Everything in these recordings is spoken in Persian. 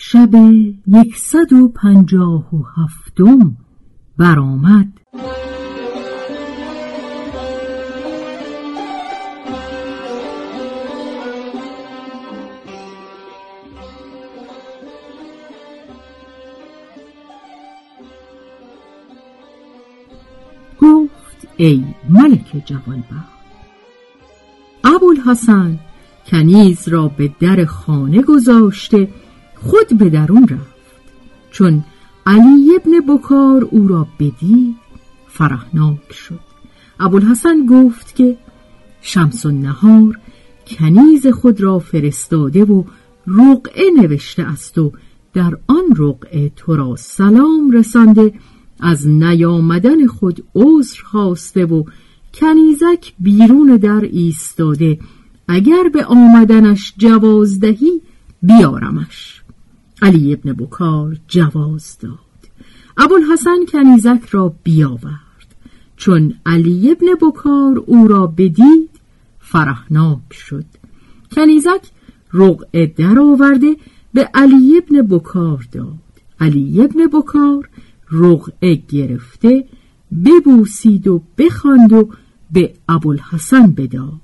شب یکصد و پنجاه و هفتم برآمد. گفت ای ملک جوانبخت ابوالحسن کنیز را به در خانه گذاشته خود به درون رفت. چون علی ابن بکار او را بدید فرحناک شد. ابوالحسن گفت که شمس نهار کنیز خود را فرستاده و رقعه نوشته است و در آن رقعه تو را سلام رسانده از نیامدن خود عذر خواسته و کنیزک بیرون در ایستاده اگر به آمدنش جواز دهی بیارمش. علی ابن بکار جواز داد. ابوالحسن کنیزک را بیاورد. چون علی ابن بکار او را بدید فرحناک شد. کنیزک رقعه در آورده به علی ابن بکار داد. علی ابن بکار رقعه گرفته ببوسید و بخواند و به ابوالحسن بداد.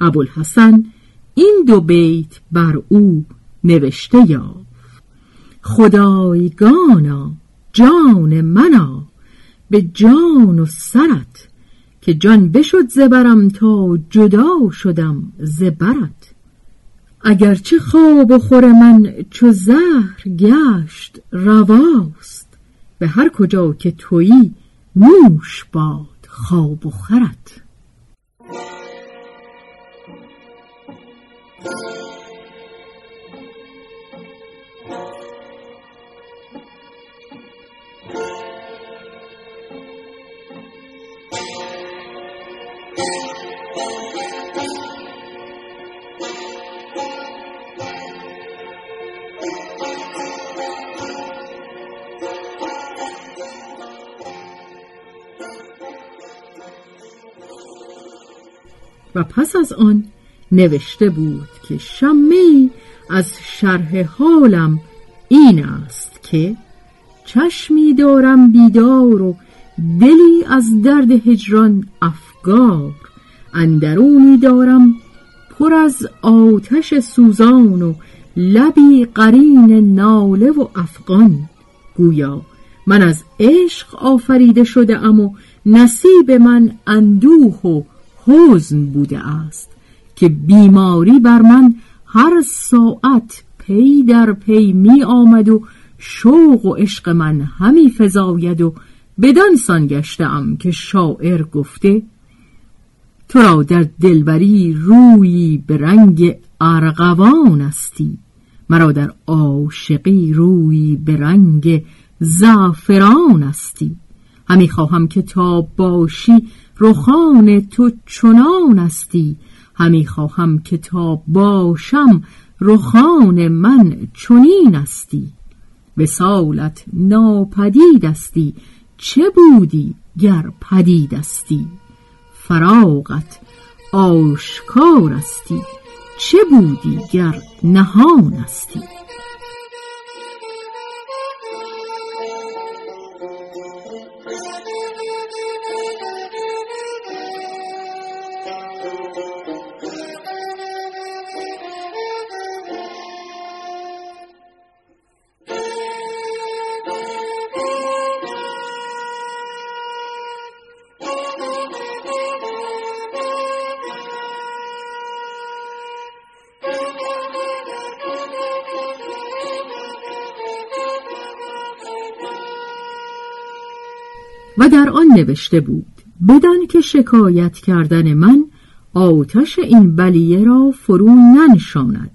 ابوالحسن این دو بیت بر او نوشته یافت. خدایگانا جان منا به جان و سرت که جان بشد زبرم تا جدا شدم زبرت اگرچه خواب و خور من چو زهر گشت رواست به هر کجا که تویی نوش باد خواب و خرت. و پس از آن نوشته بود که شمی از شرح حالم این است که چشمی دارم بیدار و دلی از درد هجران افگار. اندرونی دارم پر از آتش سوزان و لبی قرین ناله و افغان. گویا من از عشق آفریده شده ام و نصیب من اندوه و حزن بوده است که بیماری بر من هر ساعت پی در پی می آمد و شوق و عشق من همی فزاید و بدان سان گشتم که شاعر گفته تو را در دلبری رویی به رنگ ارغوان استی مرا در عاشقی رویی به رنگ زعفران استی. همی خواهم که تا باشی رخان تو چنان استی. همی خواهم که تا باشم رخان من چنین استی. وسالت ناپدید استی. چه بودی گر پدید استی؟ فراغت آشکار استی. چه بودی گر نهان استی؟ و در آن نوشته بود بدان که شکایت کردن من آتش این بلیه را فرو ننشاند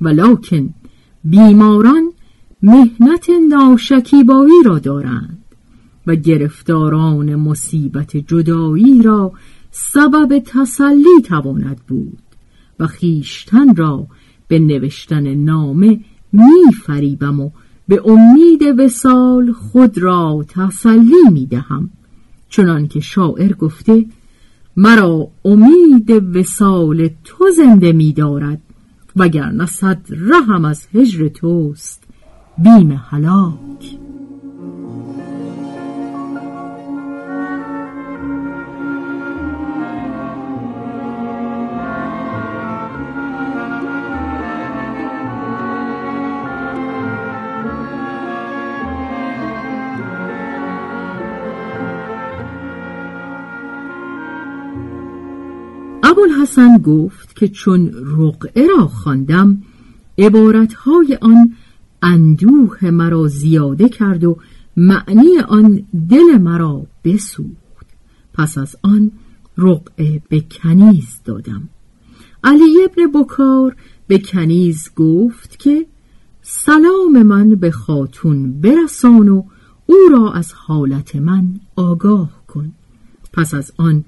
ولکن بیماران مهنت ناشکیبایی را دارند و گرفتاران مصیبت جدایی را سبب تسلی تواند بود و خیشتن را به نوشتن نامه می فریبم و به امید وسال خود را تسلی می دهم. چنان که شاعر گفته مرا امید وسال تو زنده می دارد وگر صد رحم از هجر توست. بیم هلاک. ابوالحسن گفت که چون رقعه را خواندم عبارتهای آن اندوه مرا زیاده کرد و معنی آن دل مرا بسوخت. پس از آن رقعه به کنیز دادم. علی ابن بکار به کنیز گفت که سلام من به خاتون برسان و او را از حالت من آگاه کن. پس از آن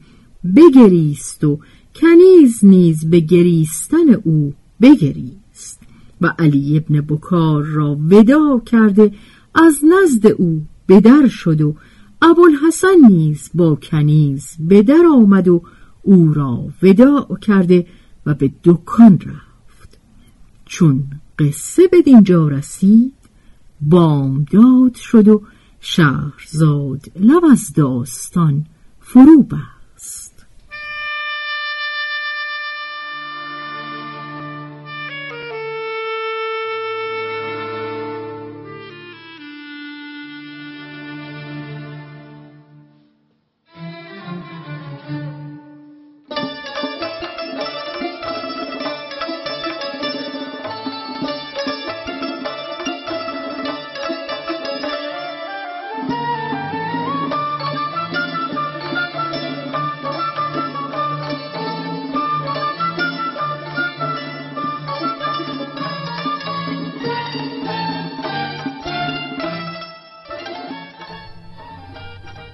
بگریست و کنیز نیز به گریستن او بگریست و علی ابن بکار را ودا کرده از نزد او به در شد و ابوالحسن نیز با کنیز به در آمد و او را ودا کرده و به دکان رفت. چون قصه به دینجا رسید بامداد شد و شهرزاد لب از داستان فرو بست.